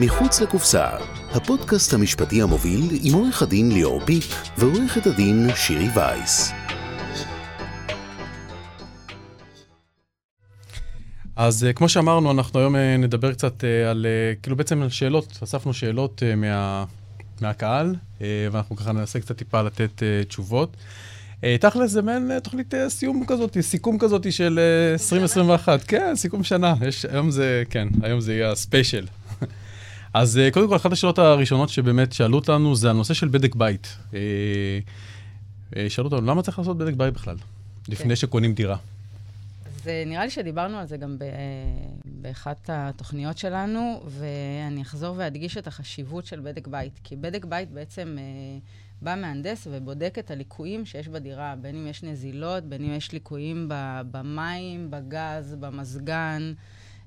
מחוץ לקופסה, הפודקאסט המשפטי המוביל עם עורך הדין ליאור פיק ועורכת הדין שירי וייס. אז כמו שאמרנו, אנחנו היום נדבר קצת על, כאילו בעצם על שאלות, אספנו שאלות מה, מהקהל, ואנחנו ככה ננסה קצת טיפה לתת תשובות. תכל'ס זה מעין תוכנית סיום כזאת, סיכום כזאת של 2021. כן, סיכום שנה. יש, היום זה, כן, היום זה יהיה הספיישל. אז קודם כל, אחת השאלות הראשונות שבאמת שאלו אותנו זה הנושא של בדק בית. שאלו אותנו, למה צריך לעשות בדק בית בכלל, לפני שקונים דירה? אז נראה לי שדיברנו על זה גם באחת התוכניות שלנו, ואני אחזור ואדגיש את החשיבות של בדק בית. כי בדק בית בעצם בא מהנדס ובודק את הליקויים שיש בדירה, בין אם יש נזילות, בין אם יש ליקויים במים, בגז, במזגן.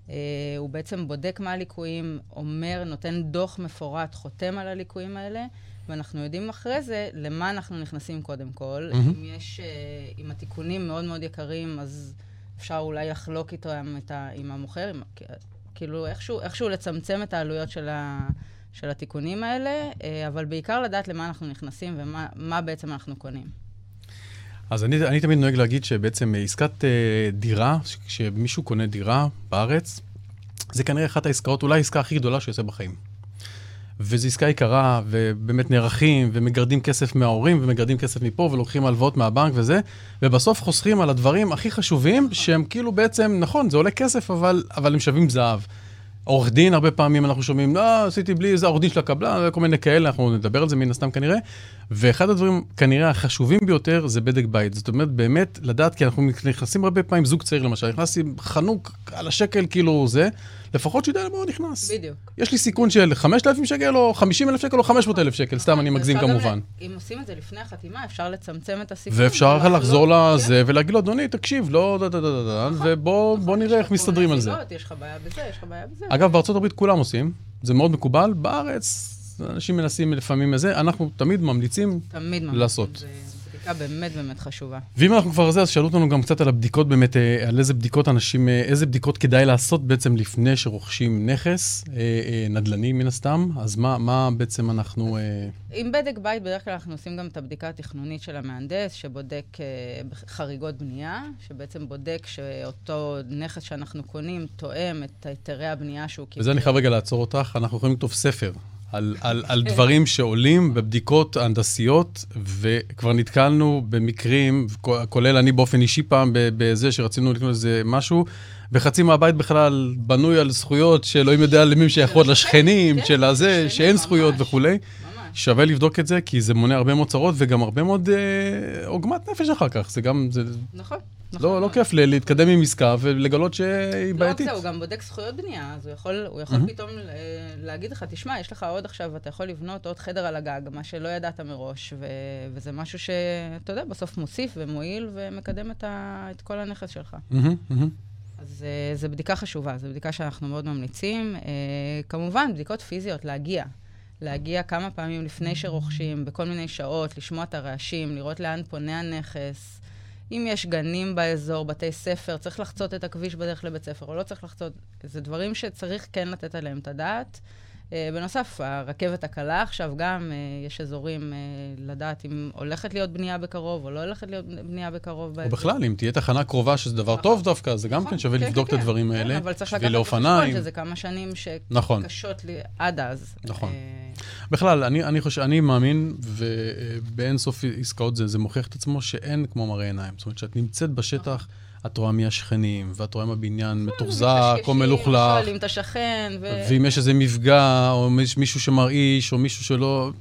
Uh, הוא בעצם בודק מה הליקויים, אומר, נותן דוח מפורט, חותם על הליקויים האלה, ואנחנו יודעים אחרי זה למה אנחנו נכנסים קודם כל. Mm-hmm. אם יש, uh, אם התיקונים מאוד מאוד יקרים, אז אפשר אולי לחלוק איתו עם, עם המוכר, עם, כאילו איכשהו, איכשהו לצמצם את העלויות של, ה, של התיקונים האלה, uh, אבל בעיקר לדעת למה אנחנו נכנסים ומה בעצם אנחנו קונים. אז אני, אני תמיד נוהג להגיד שבעצם עסקת אה, דירה, כשמישהו קונה דירה בארץ, זה כנראה אחת העסקאות, אולי העסקה הכי גדולה שהוא עושה בחיים. וזו עסקה יקרה, ובאמת נערכים, ומגרדים כסף מההורים, ומגרדים כסף מפה, ולוקחים הלוואות מהבנק וזה, ובסוף חוסכים על הדברים הכי חשובים, שהם כאילו בעצם, נכון, זה עולה כסף, אבל, אבל הם שווים זהב. עורך דין, הרבה פעמים אנחנו שומעים, לא, עשיתי בלי, זה עורך דין של הקבלן, וכל מיני כאלה, אנחנו נדבר על זה מן הסתם כנראה. ואחד הדברים, כנראה, החשובים ביותר זה בדק בית. זאת אומרת, באמת לדעת, כי אנחנו נכנסים הרבה פעמים, זוג צעיר למשל, נכנס עם חנוק על השקל, כאילו זה, לפחות שידע למה הוא נכנס. בדיוק. יש לי סיכון של 5,000 שקל, או 50,000 שקל, או 500,000 שקל, סתם, אני מגזים כמובן. אם עושים את זה לפני החתימה, אפשר לצמצם את הסיכון. ואפשר לחזור לזה ולהגיד לו, אדוני, תקשיב, לא, דה, דה, דה, דה, ובוא נראה איך מסתדרים על זה. יש לך בעיה בזה, יש לך בעיה בזה. אגב, בארצות הברית כולם עושים, זה מאוד מקובל. בארץ, אנשים מנסים לפעמים אנחנו תמיד ממליצים תמיד לעשות. בדיקה באמת באמת חשובה. ואם אנחנו כבר זה, אז שאלו אותנו גם קצת על הבדיקות באמת, על איזה בדיקות אנשים, איזה בדיקות כדאי לעשות בעצם לפני שרוכשים נכס, נדל"ני מן הסתם, אז מה, מה בעצם אנחנו... עם בדק בית, בדרך כלל אנחנו עושים גם את הבדיקה התכנונית של המהנדס, שבודק חריגות בנייה, שבעצם בודק שאותו נכס שאנחנו קונים תואם את היתרי הבנייה שהוא קיבל. וזה אני חייב רגע לעצור אותך, אנחנו יכולים לכתוב ספר. על, על, על דברים שעולים בבדיקות הנדסיות, וכבר נתקלנו במקרים, כולל אני באופן אישי פעם, בזה שרצינו לקנות איזה משהו, וחצי מהבית בכלל בנוי על זכויות שאלוהים יודע למי שייכות, לשכנים, של הזה, שאין זכויות וכולי. שווה לבדוק את זה, כי זה מונע הרבה מאוד צרות וגם הרבה מאוד עוגמת נפש אחר כך. זה גם, זה... נכון. לא, לא כיף להתקדם עם עסקה ולגלות שהיא בעייתית. לא רק זה, הוא גם בודק זכויות בנייה, אז הוא יכול, הוא יכול פתאום להגיד לך, תשמע, יש לך עוד עכשיו, אתה יכול לבנות עוד חדר על הגג, מה שלא ידעת מראש, וזה משהו שאתה יודע, בסוף מוסיף ומועיל ומקדם את כל הנכס שלך. אז זו בדיקה חשובה, זו בדיקה שאנחנו מאוד ממליצים. כמובן, בדיקות פיזיות, להגיע. להגיע כמה פעמים לפני שרוכשים, בכל מיני שעות, לשמוע את הרעשים, לראות לאן פונה הנכס. אם יש גנים באזור, בתי ספר, צריך לחצות את הכביש בדרך לבית ספר, או לא צריך לחצות, זה דברים שצריך כן לתת עליהם את הדעת. Uh, בנוסף, הרכבת הקלה עכשיו גם, uh, יש אזורים uh, לדעת אם הולכת להיות בנייה בקרוב או לא הולכת להיות בנייה בקרוב. או בכלל, אם תהיה תחנה קרובה שזה דבר טוב דווקא, זה גם כן שווה לבדוק את הדברים האלה. אבל צריך לקחת בחשבון שזה כמה שנים שקשות לי עד אז. נכון. בכלל, אני חושב, אני מאמין, ובאין סוף עסקאות זה מוכיח את עצמו, שאין כמו מראה עיניים. זאת אומרת, שאת נמצאת בשטח... את רואה מי השכנים, ואת רואה אם הבניין מתוחזק או מלוכלך. שואלים את השכן. ו... ואם יש איזה מפגע, או מישהו שמרעיש, או מישהו שלא...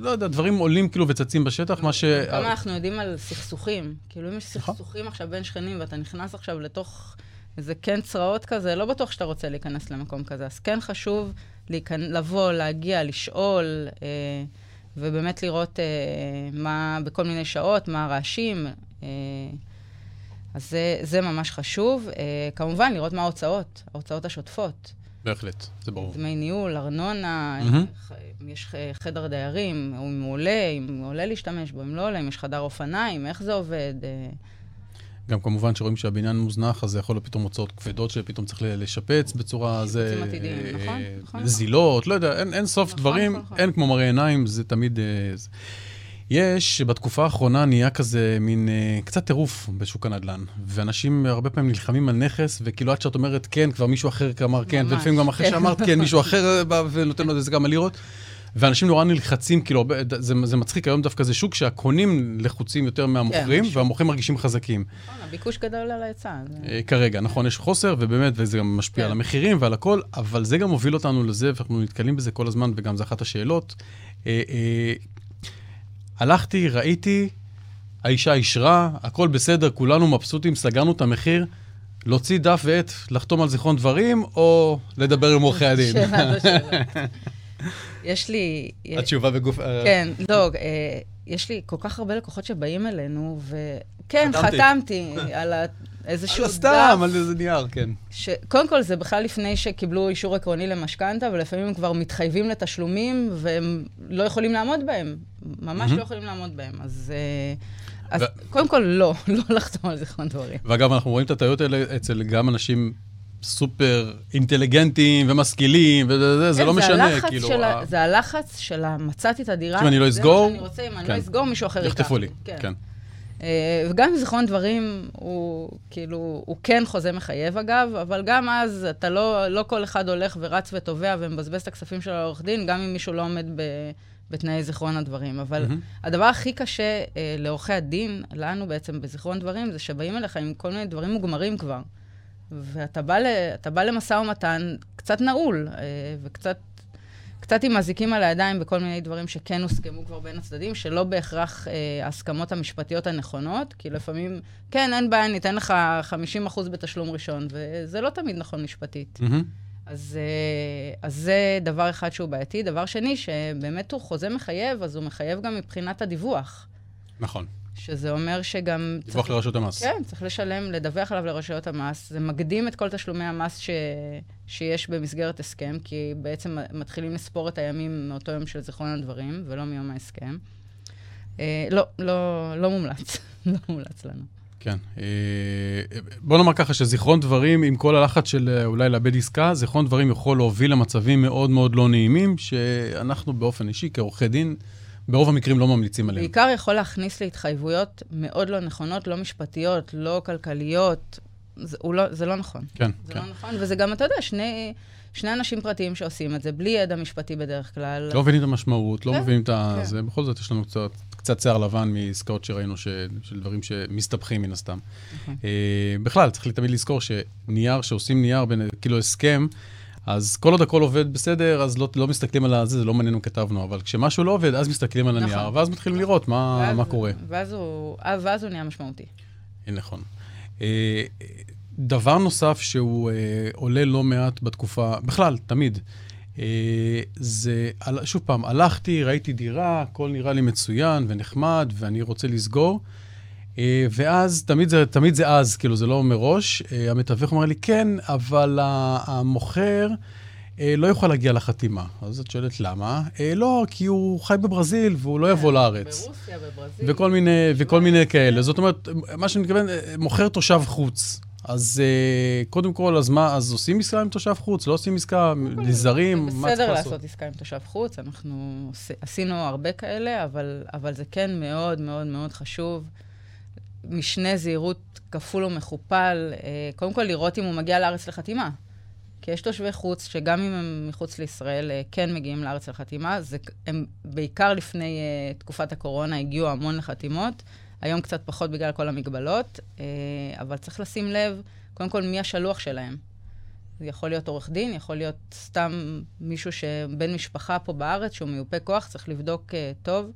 לא יודע, דברים עולים כאילו וצצים בשטח, מה ש... כמה אנחנו יודעים על סכסוכים. כאילו, אם יש סכסוכים עכשיו בין שכנים, ואתה נכנס עכשיו לתוך איזה כן צרעות כזה, לא בטוח שאתה רוצה להיכנס למקום כזה. אז כן חשוב לבוא, להגיע, לשאול. אה, ובאמת לראות אה, מה, בכל מיני שעות, מה הרעשים. אה, אז זה, זה ממש חשוב. Uh, כמובן, לראות מה ההוצאות, ההוצאות השוטפות. בהחלט, זה ברור. דמי ניהול, ארנונה, mm-hmm. יש חדר דיירים, אם הוא עולה, אם הוא עולה להשתמש בו, אם לא עולה, אם יש חדר אופניים, איך זה עובד. Uh... גם כמובן שרואים שהבניין מוזנח, אז זה יכול להיות פתאום הוצאות כבדות שפתאום צריך לשפץ בצורה... זה, שיפוצים עתידיים, אה, נכון, נכון. זילות, לא יודע, אין, אין סוף נכון, דברים, נכון, נכון. אין כמו מראה עיניים, זה תמיד... אה, זה. יש, שבתקופה האחרונה נהיה כזה מין אה, קצת טירוף בשוק הנדל"ן, ואנשים הרבה פעמים נלחמים על נכס, וכאילו עד שאת אומרת כן, כבר מישהו אחר אמר כן, ממש, ולפעמים גם אחרי כן. שאמרת כן, מישהו אחר אה, בא ונותן לו איזה כמה לירות. ואנשים נורא נלחצים, כאילו, זה, זה מצחיק, היום דווקא זה שוק שהקונים לחוצים יותר מהמוכרים, משהו. והמוכרים מרגישים חזקים. נכון, הביקוש גדול על ההיצע. זה- אה, כרגע, נכון, יש חוסר, ובאמת, וזה גם משפיע כן. על המחירים ועל הכל, אבל זה גם מוביל אותנו לזה, ואנחנו נתקלים בזה כל הזמן, וגם זו אחת השאלות. הלכתי, ראיתי, האישה אישרה, הכל בסדר, כולנו מבסוטים, סגרנו את המחיר. להוציא דף ועט, לחתום על זיכרון דברים, או לדבר עם עורכי הדין? שאלה, זו שאלה. יש לי... התשובה בגוף... כן, לא, אה, יש לי כל כך הרבה לקוחות שבאים אלינו, וכן, חתמתי. חתמתי על ה- איזשהו על דף. סתם, על איזה נייר, כן. ש... קודם כל, זה בכלל לפני שקיבלו אישור עקרוני למשכנתה, ולפעמים הם כבר מתחייבים לתשלומים, והם לא יכולים לעמוד בהם. ממש מהמם. לא יכולים לעמוד בהם. אז, אה, אז ו- קודם כל, לא, לא לחתום על זיכרון דברים. ואגב, אנחנו רואים את הטעויות האלה אצל גם אנשים סופר אינטליגנטים ומשכילים, וזה, זה כן, לא משנה, הלחץ כאילו... של ה... זה הלחץ של. מצאתי את הדירה, אם אני לא זה אסגור, מה שאני רוצה, אם אני כן. לא אסגור, מישהו אחר ייקח. יחטפו לי, כן. כן. אה, וגם זיכרון דברים הוא כאילו, הוא כן חוזה מחייב אגב, אבל גם אז אתה לא, לא כל אחד הולך ורץ ותובע ומבזבז את הכספים של העורך דין, גם אם מישהו לא עומד ב, בתנאי זיכרון הדברים. אבל מהמם. הדבר הכי קשה אה, לעורכי הדין, לנו בעצם בזיכרון דברים, זה שבאים אליך עם כל מיני דברים מוגמרים כבר. ואתה בא, ל, בא למשא ומתן קצת נעול, אה, וקצת קצת עם אזיקים על הידיים בכל מיני דברים שכן הוסכמו כבר בין הצדדים, שלא בהכרח אה, ההסכמות המשפטיות הנכונות, כי לפעמים, כן, אין בעיה, ניתן לך 50% בתשלום ראשון, וזה לא תמיד נכון משפטית. מהמם. אז, אה, אז זה דבר אחד שהוא בעייתי. דבר שני, שבאמת הוא חוזה מחייב, אז הוא מחייב גם מבחינת הדיווח, נכון. שזה אומר שגם... דיווח לרשות המס. כן, צריך לשלם, לדווח עליו לרשויות המס. זה מקדים את כל תשלומי המס ש... שיש במסגרת הסכם, כי בעצם מתחילים לספור את הימים מאותו יום של זיכרון הדברים, ולא מיום ההסכם. אה, לא, לא, לא מומלץ. לא מומלץ לנו. כן. אה, בוא נאמר ככה שזיכרון דברים, עם כל הלחץ של אה, אולי לאבד עסקה, זיכרון דברים יכול להוביל למצבים מאוד מאוד לא נעימים, שאנחנו באופן אישי, כעורכי דין, ברוב המקרים לא ממליצים עליהם. בעיקר יכול להכניס להתחייבויות מאוד לא נכונות, לא משפטיות, לא כלכליות. זה, לא, זה לא נכון. כן, זה כן. לא נכון, וזה גם, אתה יודע, שני, שני אנשים פרטיים שעושים את זה, בלי ידע משפטי בדרך כלל. לא מבינים את המשמעות, לא כן, מבינים את ה... כן. זה, בכל זאת יש לנו קצת, קצת שיער לבן מעסקאות שראינו, ש, של דברים שמסתבכים מן הסתם. נכון. אה, בכלל, צריך תמיד לזכור שנייר, שעושים נייר, בין, כאילו הסכם, אז כל עוד הכל עובד בסדר, אז לא, לא מסתכלים על זה, זה לא מעניין אם כתבנו, אבל כשמשהו לא עובד, אז מסתכלים על הנייר, נכון. ואז מתחילים לראות מה, ואז- מה קורה. ואז הוא, אה, ואז הוא נהיה משמעותי. נכון. אה, דבר נוסף שהוא אה, עולה לא מעט בתקופה, בכלל, תמיד, אה, זה, שוב פעם, הלכתי, ראיתי דירה, הכל נראה לי מצוין ונחמד, ואני רוצה לסגור. אה, ואז, תמיד זה, תמיד זה אז, כאילו, זה לא מראש. אה, המתווך אומר לי, כן, אבל המוכר אה, לא יוכל להגיע לחתימה. אז את שואלת, למה? לא, כי הוא חי בברזיל והוא לא יבוא לארץ. ברוסיה, בברזיל. וכל מיני, וכל מיני כאלה. זאת אומרת, מה שאני מתכוון, מוכר תושב חוץ. אז אה, קודם כל, אז מה, אז עושים עסקה עם תושב חוץ? לא עושים עסקה? זה מה צריך בסדר לעשות? לעשות עסקה עם תושב חוץ, אנחנו עש- עשינו הרבה כאלה, אבל, אבל זה כן מאוד מאוד מאוד חשוב. משנה זהירות כפול ומכופל, אה, קודם כל לראות אם הוא מגיע לארץ לחתימה. כי יש תושבי חוץ שגם אם הם מחוץ לישראל, אה, כן מגיעים לארץ לחתימה. זה, הם בעיקר לפני uh, תקופת הקורונה הגיעו המון לחתימות, היום קצת פחות בגלל כל המגבלות, אבל צריך לשים לב, קודם כל, מי השלוח שלהם. זה יכול להיות עורך דין, יכול להיות סתם מישהו שבן משפחה פה בארץ, שהוא מיופה כוח, צריך לבדוק טוב.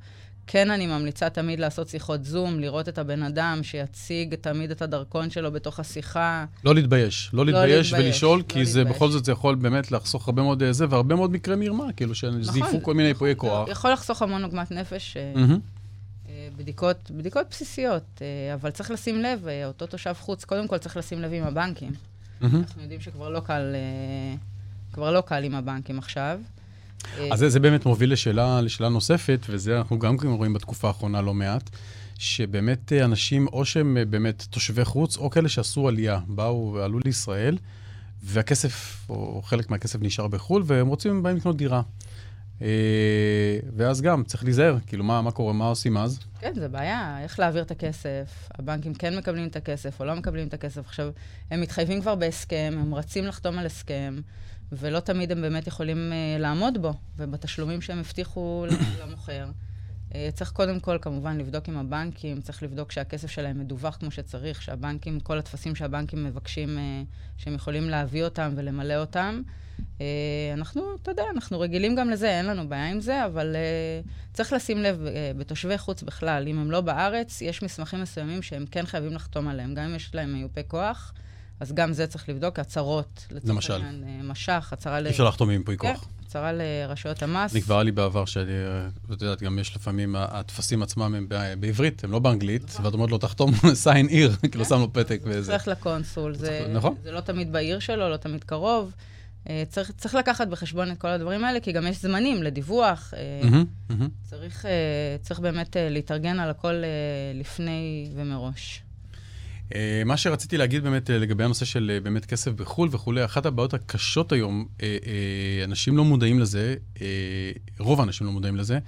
כן, אני ממליצה תמיד לעשות שיחות זום, לראות את הבן אדם, שיציג תמיד את הדרכון שלו בתוך השיחה. לא להתבייש. לא לא להתבייש ולשאול, לא כי זה להתבייש. בכל זאת זה יכול באמת לחסוך הרבה מאוד אה, זה, והרבה מאוד מקרי מרמה, כאילו, שזייפו כל מיני ייפויי כוח. יכול לחסוך המון עוגמת נפש, אה. אה, בדיקות, בדיקות בסיסיות, אבל צריך לשים לב, אותו תושב חוץ, קודם כל צריך לשים לב עם הבנקים. אנחנו יודעים שכבר לא קל, כבר לא קל עם הבנקים עכשיו. אה, אז זה, זה באמת מוביל לשאלה, לשאלה נוספת, וזה אנחנו גם כן רואים בתקופה האחרונה לא מעט, שבאמת אה, אנשים, או שהם אה, באמת תושבי חוץ, או כאלה שעשו עלייה, באו ועלו לישראל, והכסף, או חלק מהכסף נשאר בחו"ל, והם רוצים, הם באים לקנות דירה. ואז גם, צריך להיזהר, כאילו, מה, מה קורה, מה עושים אז? כן, זה בעיה, איך להעביר את הכסף. הבנקים כן מקבלים את הכסף או לא מקבלים את הכסף. עכשיו, הם מתחייבים כבר בהסכם, הם רצים לחתום על הסכם, ולא תמיד הם באמת יכולים uh, לעמוד בו, ובתשלומים שהם הבטיחו למוכר. Uh, צריך קודם כל, כמובן, לבדוק עם הבנקים, צריך לבדוק שהכסף שלהם מדווח כמו שצריך, שהבנקים, כל הטפסים שהבנקים מבקשים, uh, שהם יכולים להביא אותם ולמלא אותם. Uh, אנחנו, אתה יודע, אנחנו רגילים גם לזה, אין לנו בעיה עם זה, אבל uh, צריך לשים לב, uh, בתושבי חוץ בכלל, אם הם לא בארץ, יש מסמכים מסוימים שהם כן חייבים לחתום עליהם, גם אם יש להם מיופה כוח. אז גם זה צריך לבדוק, הצהרות. למשל. אה, משך, הצהרה ל... אי אפשר לחתום עם ייפוי כן, כוח. הצהרה לרשויות המס. היה לי בעבר שאני, את יודעת, גם יש לפעמים, הטפסים עצמם הם בעברית, הם לא באנגלית, נכון. ואת אומרת לו, תחתום סיין עיר, כאילו שם לו פתק וזה. צריך לקונסול, זה, נכון. זה לא תמיד בעיר שלו, לא תמיד קרוב. אה, צריך, צריך לקחת בחשבון את כל הדברים האלה, כי גם יש זמנים לדיווח. אה, אה, צריך באמת להתארגן על הכל לפני ומראש. אה, מה שרציתי להגיד באמת אה, לגבי הנושא של אה, באמת כסף בחו"ל וכולי, אחת הבעיות הקשות היום, אנשים לא מודעים לזה, רוב האנשים לא מודעים לזה,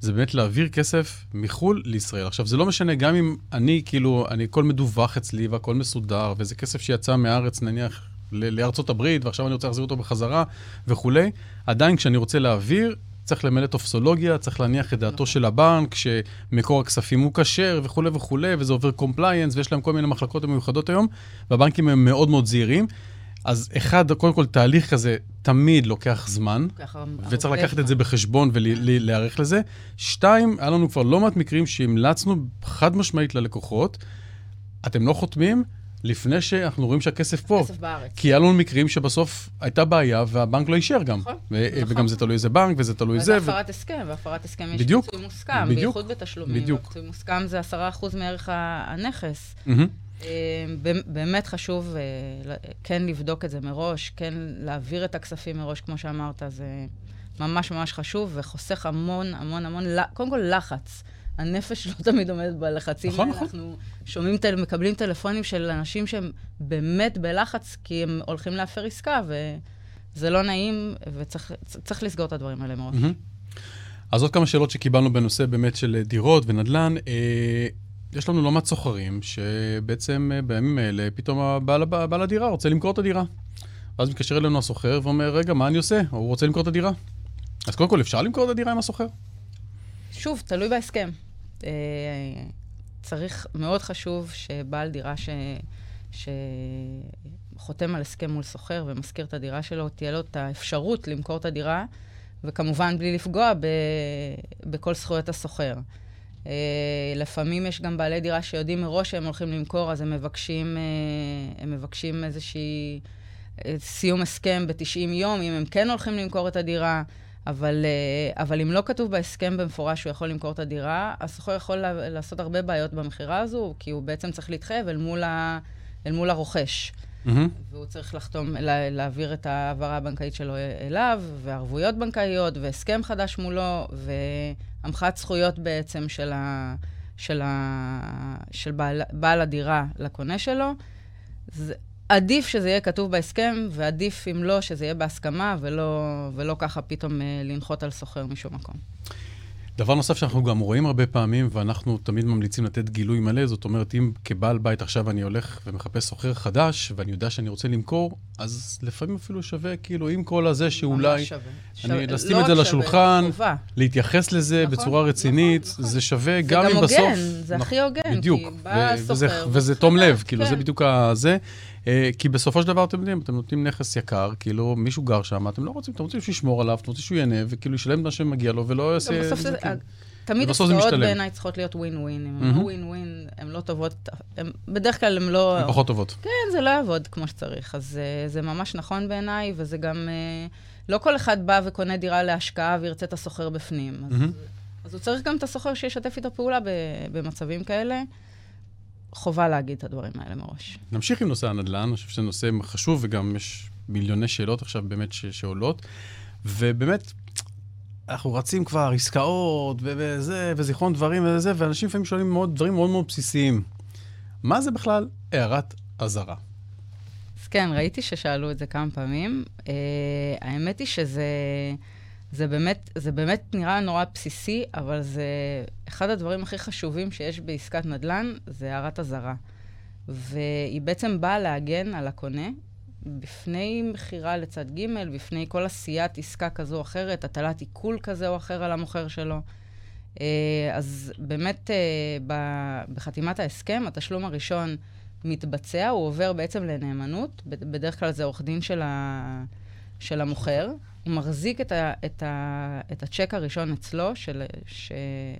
זה באמת להעביר כסף מחו"ל לישראל. עכשיו, זה לא משנה, גם אם אני, כאילו, אני, הכל מדווח אצלי והכל מסודר, וזה כסף שיצא מהארץ, נניח, לארצות הברית, ועכשיו אני רוצה להחזיר אותו בחזרה וכולי, עדיין כשאני רוצה להעביר, צריך למלא טופסולוגיה, צריך להניח את דעתו של הבנק, שמקור הכספים הוא כשר וכולי וכולי, וזה עובר compliance, ויש להם כל מיני מחלקות מיוחדות היום, והבנקים הם מאוד מאוד זהירים. אז אחד, קודם כל, תהליך כזה תמיד לוקח זמן, וצריך לקחת את זה בחשבון ולהיערך לזה. שתיים, היה לנו כבר לא מעט מקרים שהמלצנו חד משמעית ללקוחות, אתם לא חותמים, לפני שאנחנו רואים שהכסף פה. הכסף בארץ. כי היה לנו מקרים שבסוף הייתה בעיה והבנק לא אישר גם. נכון, ו- נכון. וגם זה תלוי איזה בנק וזה תלוי זה. זה. וזה הפרת הסכם, והפרת הסכם יש בדיוק, פיצוי מוסכם, בדיוק, בייחוד בתשלומים. בדיוק. פיצוי מוסכם זה 10% מערך הנכס. אה, באמת חשוב אה, כן לבדוק את זה מראש, כן להעביר את הכספים מראש, כמו שאמרת, זה ממש ממש חשוב, וחוסך המון המון המון, קודם כל לחץ. הנפש לא תמיד עומדת בלחצים נכון. נכון. אנחנו שומעים, מקבלים טלפונים של אנשים שהם באמת בלחץ, כי הם הולכים להפר עסקה, וזה לא נעים, וצריך צריך לסגור את הדברים האלה מראש. מהמם. אז עוד כמה שאלות שקיבלנו בנושא באמת של דירות ונדל"ן. אה, יש לנו לא מעט סוחרים שבעצם אה, בימים האלה פתאום הבעל, בעל הדירה רוצה למכור את הדירה. ואז מתקשר אלינו הסוחר ואומר, רגע, מה אני עושה? הוא רוצה למכור את הדירה. אז קודם כל, אפשר למכור את הדירה עם הסוחר? שוב, תלוי בהסכם. אה, צריך, מאוד חשוב שבעל דירה ש... שחותם על הסכם מול סוחר ומשכיר את הדירה שלו, תהיה לו את האפשרות למכור את הדירה, וכמובן בלי לפגוע ב... בכל זכויות הסוחר. אה, לפעמים יש גם בעלי דירה שיודעים מראש שהם הולכים למכור, אז הם מבקשים, אה, הם מבקשים איזושהי אה, סיום הסכם ב-90 יום, אם הם כן הולכים למכור את הדירה. אבל, אה, אבל אם לא כתוב בהסכם במפורש שהוא יכול למכור את הדירה, הסוחר יכול לעשות הרבה בעיות במכירה הזו, כי הוא בעצם צריך להתחייב אל מול, ה, אל מול הרוכש. מהמם. והוא צריך לחתום, לה, להעביר את ההעברה הבנקאית שלו אליו, וערבויות בנקאיות, והסכם חדש מולו, והמחאת זכויות בעצם של, ה, של, ה, של בעל, בעל הדירה לקונה שלו. זה, עדיף שזה יהיה כתוב בהסכם, ועדיף, אם לא, שזה יהיה בהסכמה, ולא, ולא ככה פתאום אה, לנחות על סוחר משום מקום. דבר נוסף שאנחנו גם רואים הרבה פעמים, ואנחנו תמיד ממליצים לתת גילוי מלא, זאת אומרת, אם כבעל בית עכשיו אני הולך ומחפש סוחר חדש, ואני יודע שאני רוצה למכור, אז לפעמים אפילו שווה, כאילו, עם כל הזה שאולי... שווה. אני לשים לא את זה על שווה. להתייחס לזה נכון, בצורה רצינית, נכון, נכון. זה שווה, זה גם אם גם בסוף... הוגן, זה נכ- הכי הוגן, בדיוק, כי בא ו- וזה- תום לב, כאילו, זה כן. בדיוק הזה. אה, כי בסופו של דבר, אתם יודעים, אתם נותנים נכס יקר, כאילו, מישהו גר שם, אתם לא רוצים, אתם רוצים שהוא ישמור עליו, אתם רוצים שהוא ייהנה, וכאילו ישלם את מה שמגיע לו, ולא גם יעשה... תמיד משתלם. בעיניי צריכות להיות ווין ווין. אם הן. לא ווין ווין, הן לא טובות, הן- בדרך כלל הן לא... הן פחות טובות. כן, זה לא יעבוד כמו שצריך. אז אה, זה ממש נכון בעיניי, וזה גם... אה, לא כל אחד בא וקונה דירה להשקעה וירצה את הסוחר בפנים. אז. אז הוא צריך גם את הסוחר שישתף איתו פעולה ב- במצבים כאלה. חובה להגיד את הדברים האלה מראש. נמשיך עם נושא הנדל"ן, אני חושב שזה נושא חשוב, וגם יש מיליוני שאלות עכשיו באמת ש- שעולות. ובאמת, אנחנו רצים כבר עסקאות וזה, וזיכרון דברים וזה, ואנשים לפעמים שואלים מאוד, דברים מאוד מאוד בסיסיים. מה זה בכלל הערת אזהרה? אז כן, ראיתי ששאלו את זה כמה פעמים. Uh, האמת היא שזה זה באמת, זה באמת נראה נורא בסיסי, אבל זה אחד הדברים הכי חשובים שיש בעסקת נדל"ן, זה הערת אזהרה. והיא בעצם באה להגן על הקונה בפני מכירה לצד ג', בפני כל עשיית עסקה כזו או אחרת, הטלת עיכול כזה או אחר על המוכר שלו. אה, אז באמת, אה, בחתימת ההסכם, התשלום הראשון מתבצע, הוא עובר בעצם לנאמנות, בדרך כלל זה עורך דין של, ה... של המוכר. הוא מחזיק את, ה, את, ה, את הצ'ק הראשון אצלו, של, ש,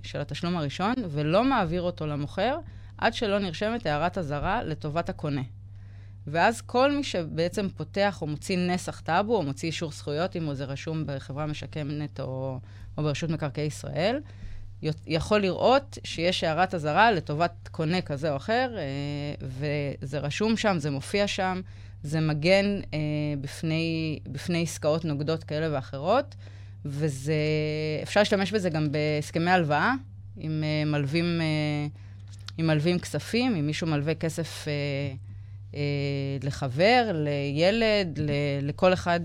של התשלום הראשון, ולא מעביר אותו למוכר, עד שלא נרשמת הערת אזהרה לטובת הקונה. ואז כל מי שבעצם פותח או מוציא נסח טאבו, או מוציא אישור זכויות, אם זה רשום בחברה משקמת או, או ברשות מקרקעי ישראל, יכול לראות שיש הערת אזהרה לטובת קונה כזה או אחר, אה, וזה רשום שם, זה מופיע שם, זה מגן אה, בפני, בפני עסקאות נוגדות כאלה ואחרות, וזה, אפשר להשתמש בזה גם בהסכמי הלוואה, אם אה, מלווים, מלווים כספים, אם מישהו מלווה כסף אה, לחבר, לילד, ל, לכל אחד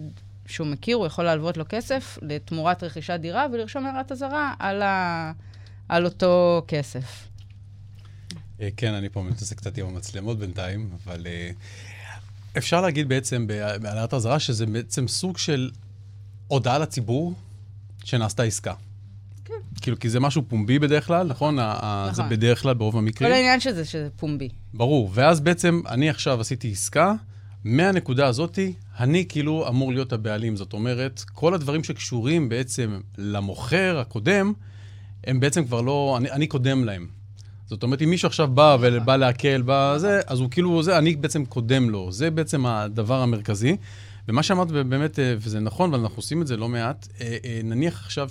שהוא מכיר, הוא יכול להלוות לו כסף לתמורת רכישת דירה ולרשום הערת אזהרה על, על אותו כסף. אה, כן, אני פה מתעסק קצת עם המצלמות בינתיים, אבל... אה, אפשר להגיד בעצם בהעלאת אזהרה שזה בעצם סוג של הודעה לציבור שנעשתה עסקה. כן. כאילו, כי זה משהו פומבי בדרך כלל, נכון? נכון. זה בדרך כלל ברוב המקרים. כל העניין שזה שזה פומבי. ברור. ואז בעצם, אני עכשיו עשיתי עסקה, מהנקודה הזאתי, אני כאילו אמור להיות הבעלים. זאת אומרת, כל הדברים שקשורים בעצם למוכר הקודם, הם בעצם כבר לא, אני, אני קודם להם. זאת אומרת, אם מישהו עכשיו בא ובא להקל בזה, אז הוא כאילו, זה, אני בעצם קודם לו. זה בעצם הדבר המרכזי. ומה שאמרת באמת, אה, וזה נכון, ואנחנו עושים את זה לא מעט, אה, אה, נניח עכשיו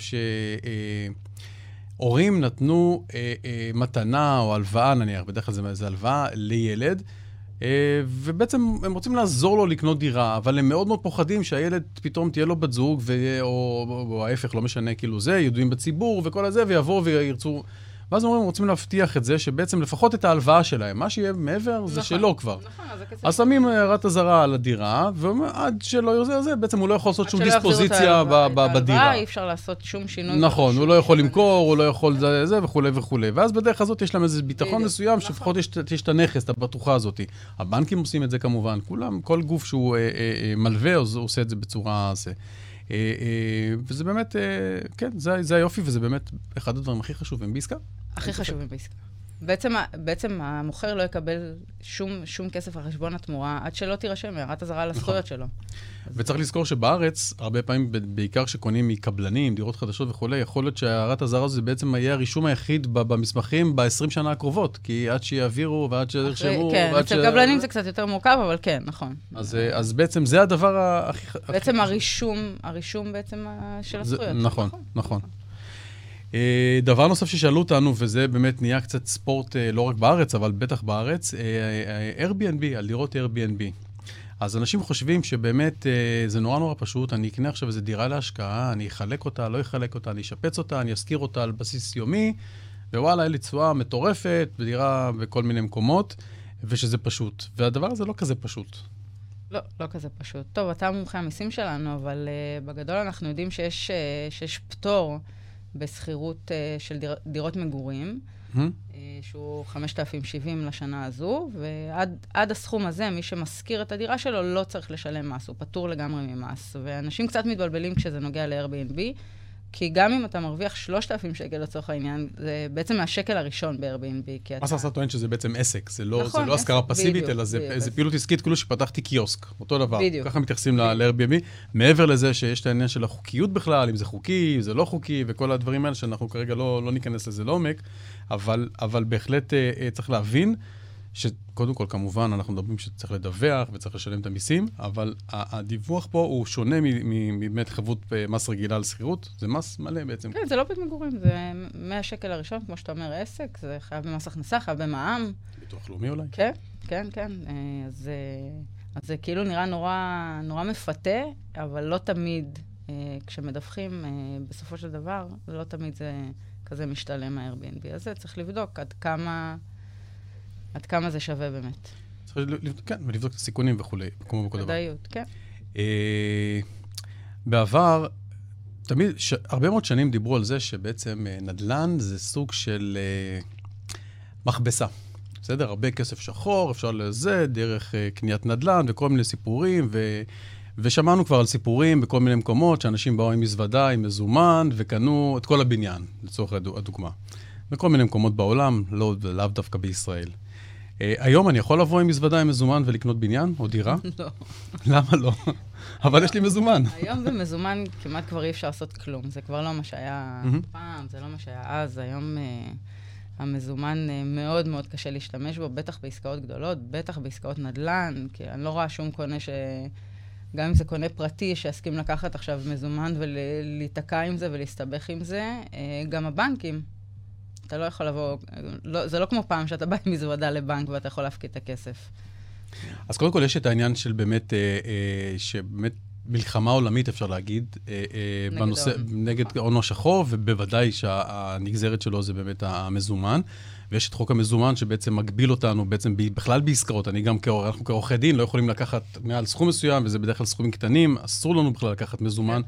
שהורים נתנו מתנה או הלוואה, נניח, בדרך כלל זה, הלוואה לילד, ובעצם הם רוצים לעזור לו לקנות דירה, אבל הם מאוד מאוד פוחדים שהילד פתאום תהיה לו בת זוג, ו... או, או ההפך, לא משנה, כאילו זה, ידועים בציבור וכל הזה, ויבואו וירצו... ואז אומרים, רוצים להבטיח את זה, שבעצם לפחות את ההלוואה שלהם, מה שיהיה מעבר זה נכון, שלו כבר. נכון, אז הכסף... אז שמים הערת אזהרה על הדירה, ועד שלא יוחזר זה, בעצם הוא לא יכול לעשות שום דיספוזיציה בדירה. אי אפשר לעשות שום שינוי. נכון, הוא לא יכול למכור, הוא לא יכול זה וכולי וכולי. ואז בדרך הזאת יש להם איזה ביטחון מסוים, נכון. שלפחות יש את הנכס, את הבטוחה הזאת. הבנקים עושים את זה כמובן, כולם, כל גוף שהוא אה, אה, אה, מלווה, עושה את זה בצורה... זה. אה, אה, וזה באמת, אה, כן, זה, זה היופי, וזה באמת אחד הדברים הכי חשובים בעסקה. הכי חשובים בעסקה. בעצם, בעצם המוכר לא יקבל שום, שום כסף על חשבון התמורה עד שלא תירשם הערת אזהרה על הזכויות נכון. שלו. וצריך לזכור שבארץ, הרבה פעמים, בעיקר כשקונים מקבלנים, דירות חדשות וכולי, יכול להיות שהערת אזהרה הזו בעצם יהיה הרישום היחיד במסמכים ב-20 שנה הקרובות, כי עד שיעבירו ועד שירשמו... כן, אצל ש... קבלנים זה קצת יותר מורכב, אבל כן, נכון. אז, אז בעצם זה הדבר הכי... בעצם. הרישום, הרישום בעצם של הזכויות. נכון, נכון. אה, דבר נוסף ששאלו אותנו, וזה באמת נהיה קצת ספורט אה, לא רק בארץ, אבל בטח בארץ, אה, Airbnb, על דירות Airbnb. אז אנשים חושבים שבאמת זה נורא נורא פשוט, אני אקנה עכשיו איזו דירה להשקעה, אני אחלק אותה, לא אחלק אותה, אני אשפץ אותה, אני אשכיר אותה על בסיס יומי, ווואלה, אין לי תשואה מטורפת, בדירה בכל מיני מקומות, ושזה פשוט. והדבר הזה לא כזה פשוט. לא, לא כזה פשוט. טוב, אתה מומחה המיסים שלנו, אבל uh, בגדול אנחנו יודעים שיש, uh, שיש פטור. בשכירות uh, של דיר, דירות מגורים, mm-hmm. uh, שהוא 5,070 לשנה הזו, ועד הסכום הזה, מי שמשכיר את הדירה שלו לא צריך לשלם מס, הוא פטור לגמרי ממס. ואנשים קצת מתבלבלים כשזה נוגע ל-Airbnb. כי גם אם אתה מרוויח 3,000 שקל לצורך העניין, זה בעצם מהשקל הראשון ב-Airbnb. אתה... מס הכנסה טוען שזה בעצם עסק, זה לא, נכון, לא השכרה פסיבית, בדיוק, אלא זה, בדיוק. זה פעילות עסקית, כאילו שפתחתי קיוסק, אותו דבר. בדיוק. ככה מתייחסים ל-Airbnb. מעבר לזה שיש את העניין של החוקיות בכלל, אם זה חוקי, אם זה לא חוקי, וכל הדברים האלה שאנחנו כרגע לא, לא ניכנס לזה לעומק, אבל, אבל בהחלט אה, אה, צריך להבין. שקודם כל, כמובן, אנחנו מדברים שצריך לדווח וצריך לשלם את המיסים, אבל הדיווח פה הוא שונה מבאמת חבות אה, מס רגילה על שכירות, זה מס מלא בעצם. כן, זה לא בית מגורים, זה 100 שקל הראשון, כמו שאתה אומר, עסק, זה חייב במס הכנסה, חייב במע"מ. ביטוח לאומי אולי? כן, כן, כן. אה, אז, אז זה כאילו נראה נורא, נורא מפתה, אבל לא תמיד כשמדווחים, בסופו של דבר, לא תמיד זה כזה משתלם מה-Airbnb הזה. צריך לבדוק עד כמה, עד כמה זה שווה באמת. צריך לבדוק, כן, ולבדוק את הסיכונים וכולי, כמו בכל דבר. ודאיות, כן. בעבר, תמיד, ש... הרבה מאוד שנים דיברו על זה שבעצם נדל"ן זה סוג של מכבסה. בסדר? הרבה כסף שחור, אפשר לזה, דרך uh, קניית נדל"ן וכל מיני סיפורים, ו... ושמענו כבר על סיפורים בכל מיני מקומות, שאנשים באו עם מזוודה, עם מזומן, וקנו את כל הבניין, לצורך הדוגמה. בכל מיני מקומות בעולם, לא, לאו דווקא בישראל. Uh, היום אני יכול לבוא עם מזוודה עם מזומן ולקנות בניין או דירה? לא. למה לא? אבל יש לי מזומן. היום במזומן כמעט כבר אי אפשר לעשות כלום. זה כבר לא מה שהיה פעם, זה לא מה שהיה אז. היום... Uh... המזומן אה, מאוד מאוד קשה להשתמש בו, בטח בעסקאות גדולות, בטח בעסקאות נדל"ן, כי אני לא רואה שום קונה ש... גם אם זה קונה פרטי שיסכים לקחת עכשיו מזומן ולהיתקע עם זה ולהסתבך עם זה, אה, גם הבנקים. אתה לא יכול לבוא, לא, זה לא כמו פעם שאתה בא עם מזוודה לבנק ואתה יכול להפקיד את הכסף. אז קודם כל יש את העניין של באמת, אה, אה, שבאמת מלחמה עולמית, אפשר להגיד, אה, אה, נגד בנושא, ההון. נגד ההון השחור, ובוודאי שהנגזרת שלו זה באמת המזומן. ויש את חוק המזומן שבעצם מגביל אותנו בעצם בכלל בעסקאות. אני גם, כאור, אנחנו כעורכי דין לא יכולים לקחת מעל סכום מסוים, וזה בדרך כלל סכומים קטנים, אסור לנו בכלל לקחת מזומן.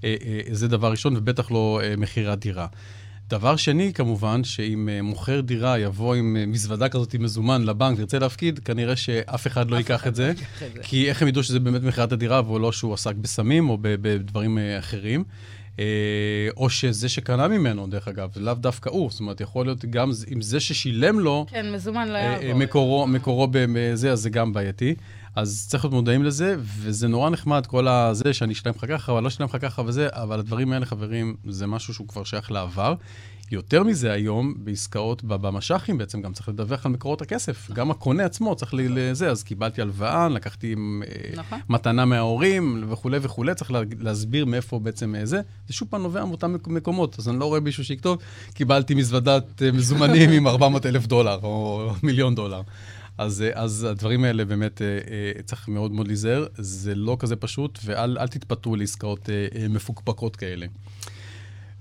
כן. זה דבר ראשון, ובטח לא מחירי הדירה. דבר שני, כמובן, שאם uh, מוכר דירה יבוא עם uh, מזוודה כזאת עם מזומן לבנק וירצה להפקיד, כנראה שאף אחד לא ייקח את זה. כי איך הם ידעו שזה באמת מכירת הדירה, ולא שהוא עסק בסמים או בדברים uh, אחרים. או שזה שקנה ממנו, דרך אגב, לאו דווקא הוא. זאת אומרת, יכול להיות גם עם זה ששילם לו... כן, מזומן לא יעבור. מקורו, מקורו בזה, אז זה גם בעייתי. אז צריך להיות מודעים לזה, וזה נורא נחמד, כל הזה שאני אשלם לך ככה, אבל לא אשלם לך ככה וזה, אבל הדברים האלה, חברים, זה משהו שהוא כבר שייך לעבר. יותר מזה היום, בעסקאות במש"חים בעצם גם צריך לדווח על מקורות הכסף. נכון. גם הקונה עצמו צריך לזה, אז קיבלתי הלוואה, לקחתי אה, נכון. מתנה מההורים וכולי וכולי, צריך להסביר מאיפה בעצם אה, זה. זה שוב פעם נובע מאותם מקומות, אז אני לא רואה מישהו שיכתוב, קיבלתי מזוודת אה, מזומנים עם 400 אלף דולר או מיליון דולר. אז, אז הדברים האלה באמת צריך מאוד מאוד להיזהר, זה לא כזה פשוט, ואל תתפתו לעסקאות מפוקפקות כאלה.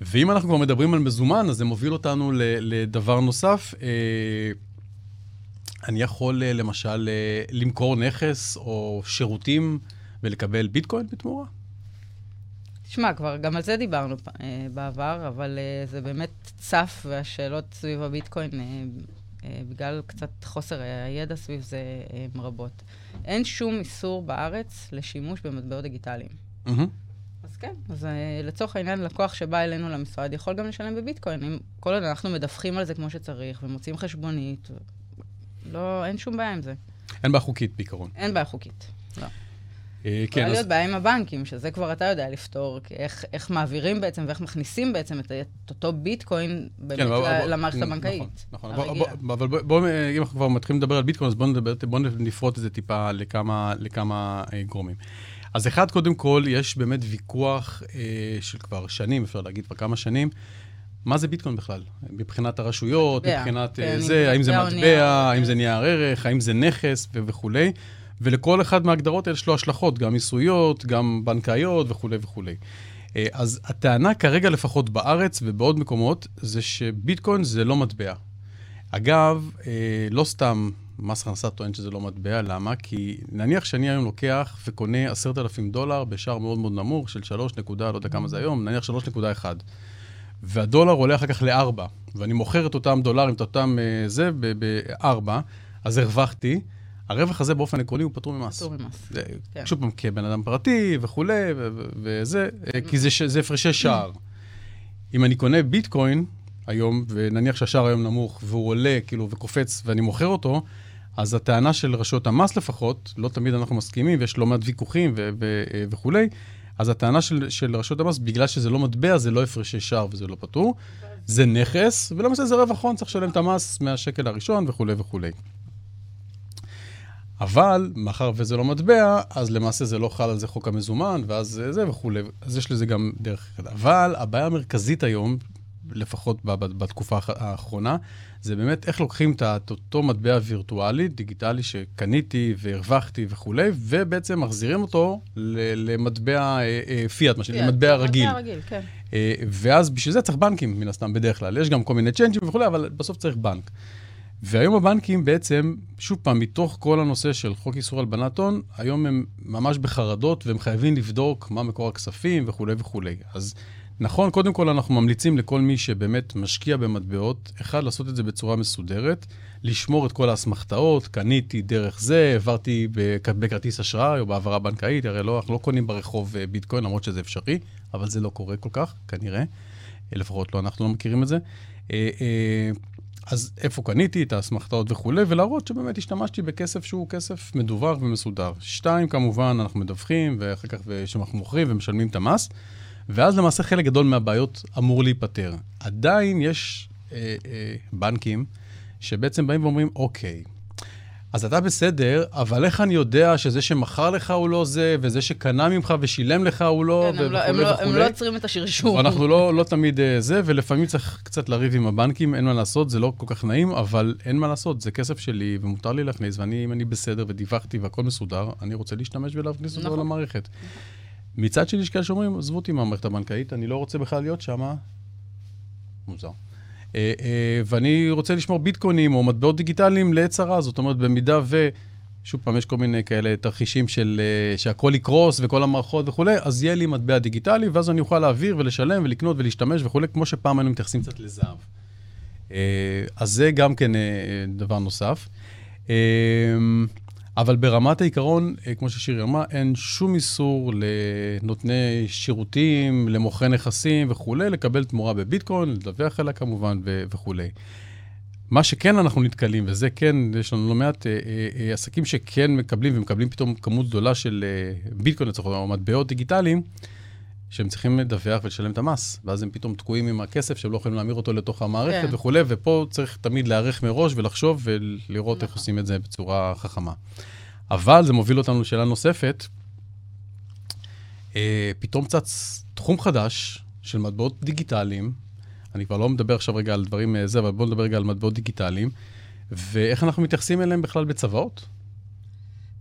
ואם אנחנו כבר מדברים על מזומן, אז זה מוביל אותנו לדבר נוסף. אה, אני יכול אה, למשל אה, למכור נכס או שירותים ולקבל ביטקוין בתמורה? תשמע, כבר גם על זה דיברנו בעבר, אבל זה באמת צף, והשאלות סביב הביטקוין, בגלל קצת חוסר הידע סביב זה, הן רבות. אין שום איסור בארץ לשימוש במטבעות דיגיטליים. Mm-hmm. אז כן, אז uh, לצורך העניין, לקוח שבא אלינו למשרד יכול גם לשלם בביטקוין. אם כל עוד אנחנו מדווחים על זה כמו שצריך, ומוצאים חשבונית, לא, אין שום בעיה עם זה. אין בעיה חוקית בעיקרון. אין בעיה חוקית, לא. אה, כן, אז... להיות בעיה עם הבנקים, שזה כבר אתה יודע לפתור, איך, איך מעבירים בעצם ואיך מכניסים בעצם את, את אותו ביטקוין באמת כן, ל, למערכת נכון, הבנקאית. נכון, נכון. בוא, אבל בואו, בוא, אם אנחנו כבר מתחילים לדבר על ביטקוין, אז בואו בוא נפרוט את זה טיפה לכמה, לכמה אה, גורמים. אז אחד, קודם כל, יש באמת ויכוח אה, של כבר שנים, אפשר להגיד כבר כמה שנים, מה זה ביטקוין בכלל? מבחינת הרשויות, מטבע, מבחינת כן, אה, זה, האם זה מטבע, האם זה נייר ערך, האם זה נכס וכולי. ולכל אחד מההגדרות האלה יש לו השלכות, גם מיסויות, גם בנקאיות וכולי וכולי. אה, אז הטענה כרגע, לפחות בארץ ובעוד מקומות, זה שביטקוין זה לא מטבע. אגב, אה, לא סתם מס הכנסה טוען שזה לא מטבע, למה? כי נניח שאני היום לוקח וקונה עשרת אלפים דולר בשער מאוד מאוד נמוך של שלוש נקודה, לא יודע כמה זה היום, נניח שלוש נקודה אחד. והדולר עולה אחר כך לארבע, ואני מוכר את אותם דולרים, את אותם uh, זה, בארבע, אז הרווחתי. הרווח הזה באופן עקרוני הוא פטור ממס. פטור ממס, כן. שוב פעם, כבן אדם פרטי וכולי, וזה, אה, כי זה, זה הפרשי שער. אם אני קונה ביטקוין היום, ונניח שהשער היום נמוך, והוא עולה, כאילו, וקופץ, ואני מוכר אותו, אז הטענה של רשויות המס לפחות, לא תמיד אנחנו מסכימים, ויש לא מעט ויכוחים ו- ו- וכולי, אז הטענה של, של רשויות המס, בגלל שזה לא מטבע, זה לא הפרשי שער וזה לא פטור, זה נכס, ולמעשה זה רווח הון, צריך לשלם את המס מהשקל הראשון וכולי וכולי. אבל, מאחר וזה לא מטבע, אז למעשה זה לא חל על זה חוק המזומן, ואז זה וכולי, אז יש לזה גם דרך אחרת. אבל הבעיה המרכזית היום, לפחות בתקופה האחרונה, זה באמת איך לוקחים את אותו מטבע וירטואלי, דיגיטלי, שקניתי והרווחתי וכולי, ובעצם מחזירים אותו למטבע אה, אה, פיאט, מה שנקרא, למטבע רגיל. מטבע רגיל, כן. אה, ואז בשביל זה צריך בנקים, מן הסתם, בדרך כלל. יש גם כל מיני צ'יינג'ים וכולי, אבל בסוף צריך בנק. והיום הבנקים בעצם, שוב פעם, מתוך כל הנושא של חוק איסור הלבנת הון, היום הם ממש בחרדות והם חייבים לבדוק מה מקור הכספים וכולי וכולי. אז נכון, קודם כל אנחנו ממליצים לכל מי שבאמת משקיע במטבעות, אחד, לעשות את זה בצורה מסודרת, לשמור את כל האסמכתאות, קניתי דרך זה, העברתי בכרטיס אשראי או בהעברה בנקאית, הרי לא, אנחנו לא קונים ברחוב אה, ביטקוין, למרות שזה אפשרי, אבל זה לא קורה כל כך, כנראה. לפחות לא, אנחנו לא מכירים את זה. אז איפה קניתי את האסמכתאות וכולי, ולהראות שבאמת השתמשתי בכסף שהוא כסף מדווח ומסודר. שתיים, כמובן, אנחנו מדווחים, ואחר כך כשאנחנו מוכרים ומשלמים את המס, ואז למעשה חלק גדול מהבעיות אמור להיפתר. עדיין יש אה, אה, בנקים שבעצם באים ואומרים, אוקיי, אז אתה בסדר, אבל איך אני יודע שזה שמכר לך הוא לא זה, וזה שקנה ממך ושילם לך הוא לא, כן, וכולי וכולי? הם לא עוצרים את השרשור. אנחנו לא, לא תמיד אה, זה, ולפעמים צריך קצת לריב עם הבנקים, אין מה לעשות, זה לא כל כך נעים, אבל אין מה לעשות, זה כסף שלי, ומותר לי להכניס, ואם אני בסדר ודיווחתי והכל מסודר, אני רוצה להשתמש ולהכניס אותו נכון. למערכת. מצד שני, יש כאלה שאומרים, עזבו אותי מהמערכת הבנקאית, אני לא רוצה בכלל להיות שם. מוזר. אה, אה, ואני רוצה לשמור ביטקוינים או מטבעות דיגיטליים לעת צרה, זאת אומרת, במידה ו... שוב פעם, יש כל מיני כאלה תרחישים של uh, שהכל יקרוס וכל המערכות וכולי, אז יהיה לי מטבע דיגיטלי, ואז אני אוכל להעביר ולשלם ולקנות ולהשתמש וכולי, כמו שפעם היינו מתייחסים קצת לזהב. אז זה גם כן דבר נוסף. אבל ברמת העיקרון, אה, כמו ששירי אמרה, אין שום איסור לנותני שירותים, למוכרי נכסים וכולי, לקבל תמורה בביטקוין, לדווח עליה כמובן ו- וכולי. מה שכן אנחנו נתקלים, וזה כן, יש לנו לא מעט אה, אה, אה, עסקים שכן מקבלים, ומקבלים פתאום כמות גדולה של אה, ביטקוין לצורך או מטבעות דיגיטליים, שהם צריכים לדווח ולשלם את המס, ואז הם פתאום תקועים עם הכסף, שהם לא יכולים להמיר אותו לתוך המערכת כן. וכולי, ופה צריך תמיד להיערך מראש ולחשוב ולראות איך נכון. עושים את זה בצורה חכמה. אבל זה מוביל אותנו לשאלה נוספת. אה, פתאום צץ תחום חדש של מטבעות דיגיטליים, אני כבר לא מדבר עכשיו רגע על דברים אה, זה, אבל בואו נדבר רגע על מטבעות דיגיטליים, ואיך אנחנו מתייחסים אליהם בכלל בצוואות.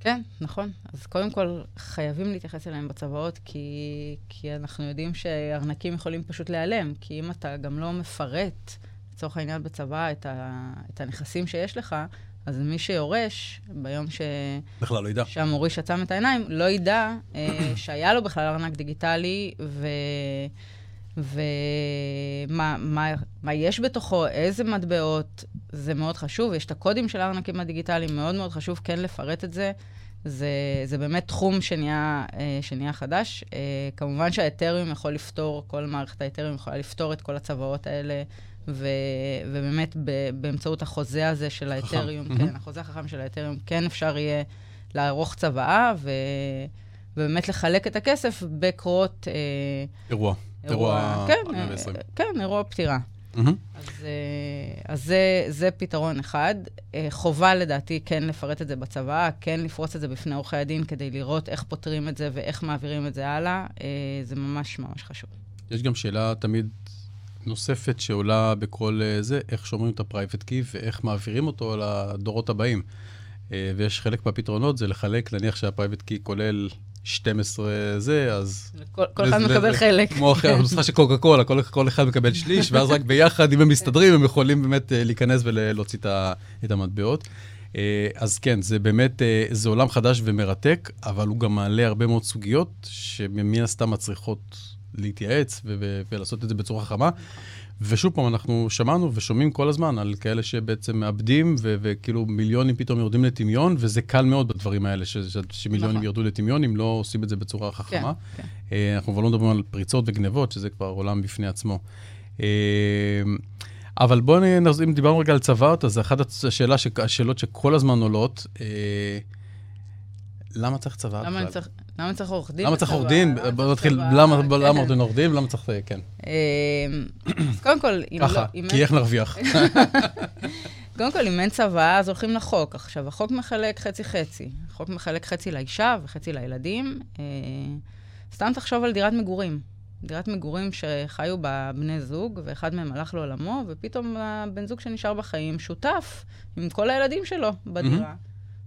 כן, נכון. אז קודם כל, חייבים להתייחס אליהם בצוואות, כי, כי אנחנו יודעים שארנקים יכולים פשוט להיעלם. כי אם אתה גם לא מפרט, לצורך העניין בצבא, את, ה, את הנכסים שיש לך, אז מי שיורש, ביום ש... בכלל לא ידע. שהמוריש עצם את העיניים, לא ידע אה, שהיה לו בכלל ארנק דיגיטלי, ו... ומה מה, מה יש בתוכו, איזה מטבעות, זה מאוד חשוב. יש את הקודים של הארנקים הדיגיטליים, מאוד מאוד חשוב כן לפרט את זה. זה, זה באמת תחום שנהיה, אה, שנהיה חדש. אה, כמובן שהאתריום יכול לפתור, כל מערכת האתריום יכולה לפתור את כל הצוואות האלה, ו, ובאמת ב, באמצעות החוזה הזה של האתריום, כן, mm-hmm. החוזה החכם של האתריום, כן אפשר יהיה לערוך צוואה, ו, ובאמת לחלק את הכסף בקרות... אה, אירוע. אירוע, כן, אה, כן, אירוע פטירה. Mm-hmm. אז, אה, אז זה, זה פתרון אחד. אה, חובה לדעתי כן לפרט את זה בצבא, כן לפרוץ את זה בפני עורכי הדין כדי לראות איך פותרים את זה ואיך מעבירים את זה הלאה. זה ממש ממש חשוב. יש גם שאלה תמיד נוספת שעולה בכל זה, איך שומרים את ה-private key ואיך מעבירים אותו לדורות הבאים. ויש חלק מהפתרונות, זה לחלק, נניח שה-private key כולל 12 זה, אז... כל, כל אחד מקבל חלק. כמו אחרי הנוסחה של קוקה קולה, כל, כל אחד מקבל שליש, ואז רק ביחד, אם הם מסתדרים, הם יכולים באמת אה, להיכנס ולהוציא את המטבעות. אה, אז כן, זה באמת, אה, זה עולם חדש ומרתק, אבל הוא גם מעלה הרבה מאוד סוגיות, שמן הסתם מצריכות להתייעץ ולעשות את זה בצורה חכמה. ושוב פעם, אנחנו שמענו ושומעים כל הזמן על כאלה שבעצם מאבדים, ו- וכאילו מיליונים פתאום יורדים לטמיון, וזה קל מאוד בדברים האלה, ש- ש- שמיליונים נכון. ירדו לטמיון, אם לא עושים את זה בצורה חכמה. כן, כן. אנחנו כבר לא מדברים על פריצות וגנבות, שזה כבר עולם בפני עצמו. Uh, אבל בואו, אם דיברנו רגע על צוואות, אז אחת השאלה, השאלות שכל הזמן עולות, uh, למה צריך צוואה בכלל? צריך... למה צריך עורך דין? למה צריך עורך דין? בוא נתחיל, למה עורך דין עורך דין ולמה צריך, כן. אמ, אז קודם כל, אם לא... ככה, כי איך נרוויח? קודם כל, אם אין צוואה, אז הולכים לחוק. עכשיו, החוק מחלק חצי-חצי. החוק מחלק חצי לאישה וחצי לילדים. אה, סתם תחשוב על דירת מגורים. דירת מגורים שחיו בה בני זוג, ואחד מהם הלך לעולמו, ופתאום הבן זוג שנשאר בחיים שותף עם כל הילדים שלו בדירה.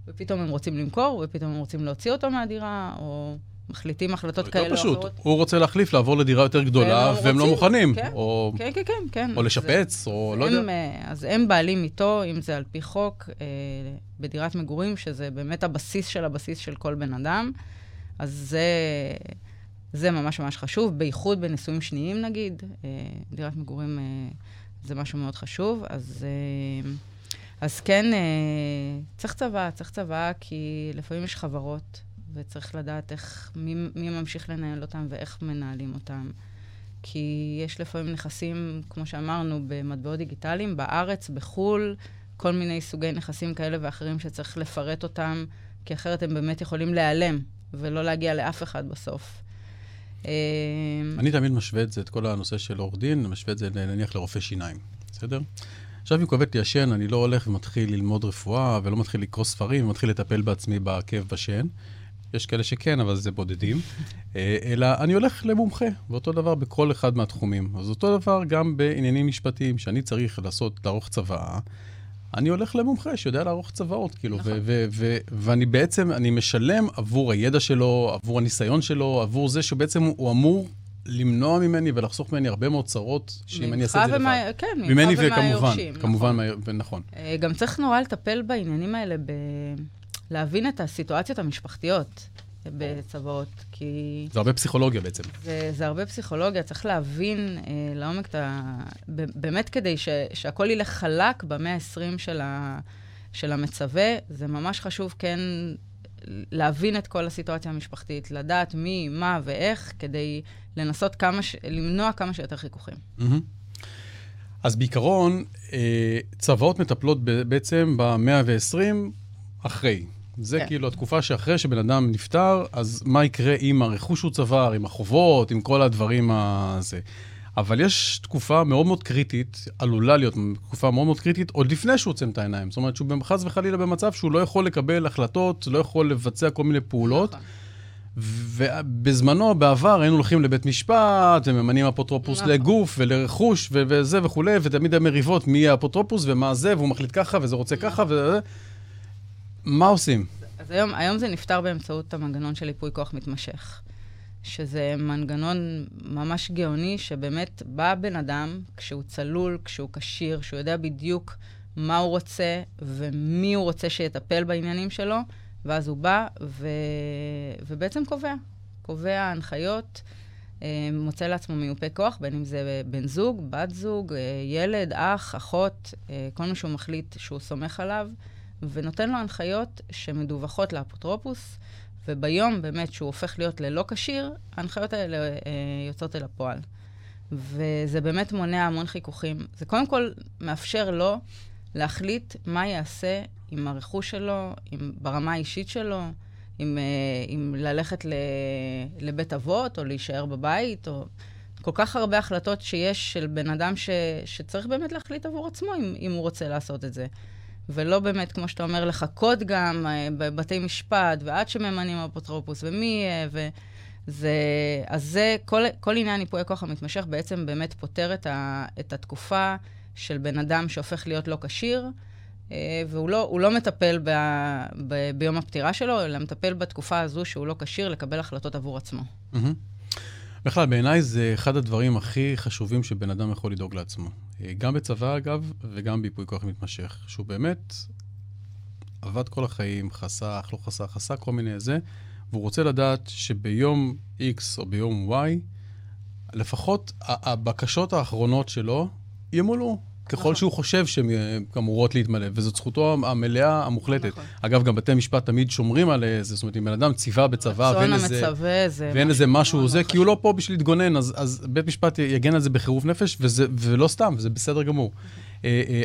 ופתאום הם רוצים למכור, ופתאום הם רוצים להוציא אותו מהדירה, או מחליטים החלטות כאלה או אחרות. פשוט, הוא רוצה להחליף, לעבור לדירה יותר גדולה, והם לא מוכנים. כן, או... כן, כן, כן, כן. או לשפץ, זה, או לא יודע. אה, אז הם בעלים איתו, אם זה על פי חוק, אה, בדירת מגורים, שזה באמת הבסיס של הבסיס של כל בן אדם. אז זה, זה ממש ממש חשוב, בייחוד בנישואים שניים נגיד. אה, דירת מגורים אה, זה משהו מאוד חשוב. אז, אה, אז כן, אה, צריך צבא, צריך צבא, כי לפעמים יש חברות. וצריך לדעת איך, מי, מי ממשיך לנהל אותם ואיך מנהלים אותם. כי יש לפעמים נכסים, כמו שאמרנו, במטבעות דיגיטליים, בארץ, בחו"ל, כל מיני סוגי נכסים כאלה ואחרים שצריך לפרט אותם, כי אחרת הם באמת יכולים להיעלם ולא להגיע לאף אחד בסוף. אה, אני תמיד משווה את זה, את כל הנושא של עורך דין, משווה את זה נניח לרופא שיניים, בסדר? עכשיו, אם לי השן, אני לא הולך ומתחיל ללמוד רפואה, ולא מתחיל לקרוא ספרים, ומתחיל לטפל בעצמי בכאב בשן. יש כאלה שכן, אבל זה בודדים. אה, אלא אני הולך למומחה, ואותו דבר בכל אחד מהתחומים. אז אותו דבר גם בעניינים משפטיים, שאני צריך לעשות, לערוך צוואה. אני הולך למומחה שיודע לערוך צוואות, כאילו, נכון. ואני בעצם, אני משלם עבור הידע שלו, עבור הניסיון שלו, עבור זה שבעצם הוא אמור למנוע ממני ולחסוך ממני הרבה מאוד צרות, שאם אני אעשה את זה ומה, לבד. כן, ממך ומהיורשים. כמובן, נכון. נכון. אה, גם צריך נורא לטפל בעניינים האלה ב... להבין את הסיטואציות המשפחתיות בצוואות, כי... זה הרבה פסיכולוגיה בעצם. זה, זה הרבה פסיכולוגיה, צריך להבין אה, לעומק את ה... באמת כדי ש, שהכל ילך חלק במאה ה-20 של, ה, של המצווה, זה ממש חשוב כן להבין את כל הסיטואציה המשפחתית, לדעת מי, מה ואיך, כדי לנסות כמה, ש... למנוע כמה שיותר חיכוכים. Mm-hmm. אז בעיקרון, אה, צוואות מטפלות בעצם במאה ה-20 אחרי. זה כן. כאילו התקופה שאחרי שבן אדם נפטר, אז מה יקרה עם הרכוש שהוא צבר, עם החובות, עם כל הדברים הזה. אבל יש תקופה מאוד מאוד קריטית, עלולה להיות תקופה מאוד מאוד קריטית, עוד לפני שהוא עוצם את העיניים. זאת אומרת שהוא חס וחלילה במצב שהוא לא יכול לקבל החלטות, לא יכול לבצע כל מיני פעולות. נכון. ובזמנו, בעבר, היינו הולכים לבית משפט, וממנים אפוטרופוס נכון. לגוף ולרכוש ו- וזה וכולי, ותמיד המריבות מי יהיה האפוטרופוס ומה זה, והוא מחליט ככה וזה רוצה ככה, וזה... מה עושים? אז היום, היום זה נפתר באמצעות המנגנון של ייפוי כוח מתמשך, שזה מנגנון ממש גאוני, שבאמת בא בן אדם, כשהוא צלול, כשהוא כשיר, שהוא יודע בדיוק מה הוא רוצה ומי הוא רוצה שיטפל בעניינים שלו, ואז הוא בא ו... ובעצם קובע. קובע הנחיות, אה, מוצא לעצמו מיופה כוח, בין אם זה בן זוג, בת זוג, אה, ילד, אח, אחות, אה, כל מי שהוא מחליט שהוא סומך עליו. ונותן לו הנחיות שמדווחות לאפוטרופוס, וביום באמת שהוא הופך להיות ללא כשיר, ההנחיות האלה אה, יוצאות אל הפועל. וזה באמת מונע המון חיכוכים. זה קודם כל מאפשר לו להחליט מה יעשה עם הרכוש שלו, עם, ברמה האישית שלו, עם, אה, עם ללכת ל, לבית אבות, או להישאר בבית, או... כל כך הרבה החלטות שיש של בן אדם ש, שצריך באמת להחליט עבור עצמו אם, אם הוא רוצה לעשות את זה. ולא באמת, כמו שאתה אומר, לחכות גם אה, בבתי משפט, ועד שממנים אפוטרופוס, ומי יהיה, וזה... אז זה, כל, כל עניין ייפוי הכוח המתמשך בעצם באמת פותר את, ה, את התקופה של בן אדם שהופך להיות לא כשיר, אה, והוא לא, לא מטפל ב, ב, ביום הפטירה שלו, אלא מטפל בתקופה הזו שהוא לא כשיר לקבל החלטות עבור עצמו. Mm-hmm. בכלל, בעיניי זה אחד הדברים הכי חשובים שבן אדם יכול לדאוג לעצמו. גם בצבא, אגב, וגם ביפוי כוח מתמשך. שהוא באמת עבד כל החיים, חסך, לא חסך, חסך כל מיני זה, והוא רוצה לדעת שביום X או ביום Y, לפחות הבקשות האחרונות שלו ימולאו. ככל נכון. שהוא חושב שהן אה, אמורות להתמלא, וזאת זכותו המלאה, המוחלטת. נכון. אגב, גם בתי משפט תמיד שומרים על זה, זאת אומרת, אם בן אדם ציווה בצבא, ואין איזה, ואין איזה משהו זה, כי הוא לא פה בשביל להתגונן, אז, אז בית משפט יגן על זה בחירוף נפש, וזה, ולא סתם, וזה בסדר גמור. אה, אה,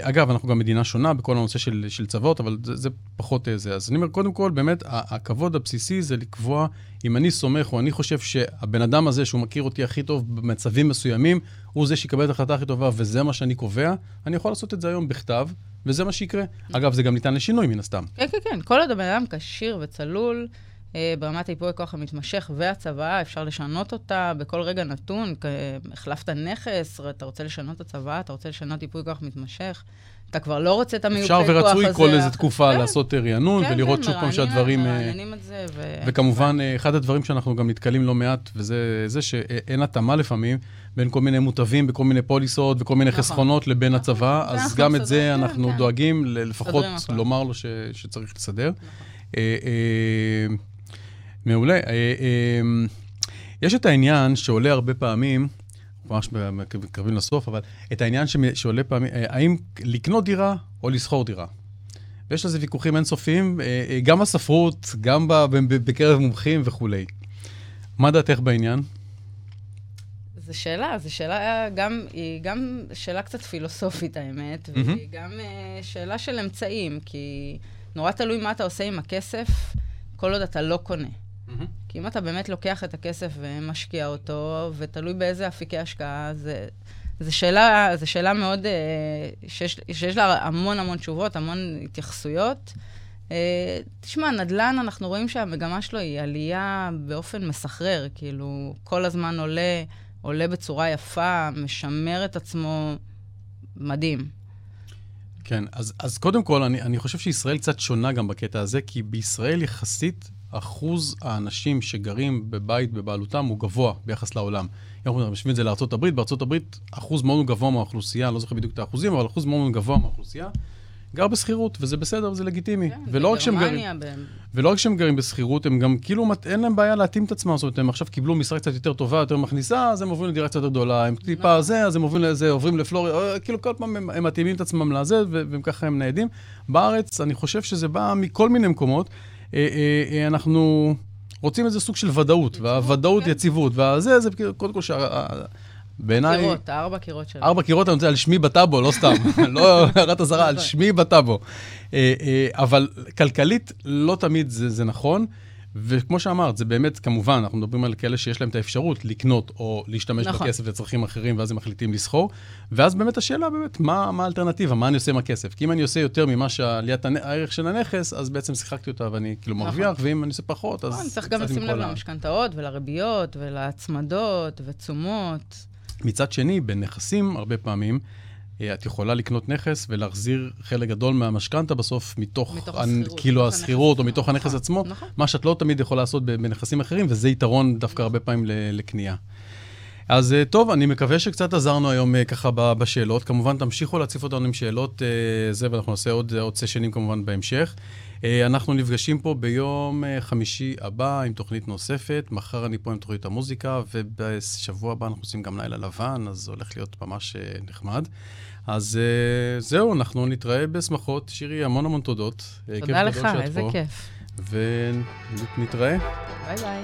אגב, אנחנו גם מדינה שונה בכל הנושא של, של צוות, אבל זה, זה פחות זה. אז אני אומר, קודם כל, באמת, הכבוד הבסיסי זה לקבוע, אם אני סומך, או אני חושב שהבן אדם הזה, שהוא מכיר אותי הכי טוב במצבים מסוימים, הוא זה שיקבל את ההחלטה הכי טובה, וזה מה שאני קובע, אני יכול לעשות את זה היום בכתב, וזה מה שיקרה. אגב, זה גם ניתן לשינוי, מן הסתם. כן, כן, כן. כל עוד הבן אדם כשיר וצלול, אה, ברמת היפוי הכוח המתמשך והצוואה, אפשר לשנות אותה בכל רגע נתון. החלפת נכס, אתה רוצה לשנות את הצוואה, אתה רוצה לשנות היפוי כוח מתמשך. אתה כבר לא רוצה את המיופי כוח הזה. אפשר ורצוי כל איזה תקופה כן. לעשות רענון כן, ולראות כן, שוב פעם שהדברים... כן, מרעננים את זה. ו... וכמובן, אחד הדברים שאנחנו גם נתקלים לא מעט, וזה זה שאין התאמה לפעמים בין כל מיני מוטבים בכל מיני פוליסות וכל מיני נכון. חסכונות לבין נכון. הצבא, אז גם את זה אנחנו כן. דואגים לפחות לומר לו ש, שצריך לסדר. נכון. אה, אה, מעולה. אה, אה, יש את העניין שעולה הרבה פעמים, ממש מתקרבים לסוף, אבל את העניין שעולה פעמים, אה, האם לקנות דירה או לשכור דירה. ויש לזה ויכוחים אינסופיים, גם בספרות, גם בקרב מומחים וכולי. מה דעתך בעניין? זו שאלה, זו שאלה גם, היא גם שאלה קצת פילוסופית, האמת, mm-hmm. והיא גם שאלה של אמצעים, כי נורא תלוי מה אתה עושה עם הכסף, כל עוד אתה לא קונה. כי אם אתה באמת לוקח את הכסף ומשקיע אותו, ותלוי באיזה אפיקי השקעה. זו שאלה, זו שאלה מאוד, אה, שיש, שיש לה המון המון תשובות, המון התייחסויות. אה, תשמע, נדל"ן, אנחנו רואים שהמגמה שלו היא עלייה באופן מסחרר, כאילו, כל הזמן עולה, עולה בצורה יפה, משמר את עצמו, מדהים. כן, אז, אז קודם כל, אני, אני חושב שישראל קצת שונה גם בקטע הזה, כי בישראל יחסית אחוז האנשים שגרים בבית בבעלותם הוא גבוה ביחס לעולם. אם אנחנו משווים את זה לארה"ב, בארה"ב אחוז מאוד גבוה מהאוכלוסייה, לא זוכר בדיוק את האחוזים, אבל אחוז מאוד גבוה מהאוכלוסייה, גר בשכירות, וזה בסדר, וזה לגיטימי. כן, ולא רק שהם גרים, ב... ולא רק שהם גרים בשכירות, הם גם כאילו, אין להם בעיה להתאים את עצמם, זאת אומרת, הם עכשיו קיבלו משרה קצת יותר טובה, יותר מכניסה, אז הם עוברים לדירה קצת יותר גדולה, הם טיפה נכון. זה, אז הם עוברים לזה, עוברים לפלורידה, אה, כאילו כל פעם הם, הם מתאימים את עצמם לזה, וככה הם ניידים. בארץ, אני חושב שזה בא מכל מיני מקומות. אה, אה, אנחנו רוצים איזה סוג של ודאות, והוודאות, כן. יציבות, והזה, זה קודם כל בעיניי... קירות, הארבע קירות שלנו. ארבע קירות, אני רוצה על שמי בטאבו, לא סתם. לא הערת אזהרה, על שמי בטאבו. אה, אה, אבל כלכלית, לא תמיד זה נכון. וכמו שאמרת, זה באמת, כמובן, אנחנו מדברים על כאלה שיש להם את האפשרות לקנות או להשתמש נכון. בכסף לצרכים אחרים, ואז הם מחליטים לסחור. ואז באמת השאלה באמת, מה, מה האלטרנטיבה, מה אני עושה עם הכסף? כי אם אני עושה יותר ממה שעליית הערך של הנכס, אז בעצם שיחקתי אותה ואני כאילו נכון. מרוויח, ואם אני עושה פחות, אז... נכון, צריך גם לשים לב למשכנתאות ולריביות ולהצמדות ותשומות. מצד שני, בנכסים, הרבה פעמים, אה, את יכולה לקנות נכס ולהחזיר חלק גדול מהמשכנתה בסוף מתוך, מתוך השכירות, כאילו השכירות או מתוך הנכס נכון, עצמו, נכון. מה שאת לא תמיד יכולה לעשות בנכסים אחרים, וזה יתרון דווקא הרבה פעמים לקנייה. אז אה, טוב, אני מקווה שקצת עזרנו היום אה, ככה בשאלות. כמובן, תמשיכו להציף אותנו עם שאלות, זה, ואנחנו נעשה עוד, עוד סשנים כמובן בהמשך. אה, אנחנו נפגשים פה ביום אה, חמישי הבא עם תוכנית נוספת. מחר אני פה עם תוכנית המוזיקה, ובשבוע הבא אנחנו עושים גם לילה לבן, אז זה הולך להיות ממש אה, נחמד. אז זהו, אנחנו נתראה בשמחות. שירי, המון המון תודות. תודה לך, איזה פה. כיף. ונתראה. ביי ביי.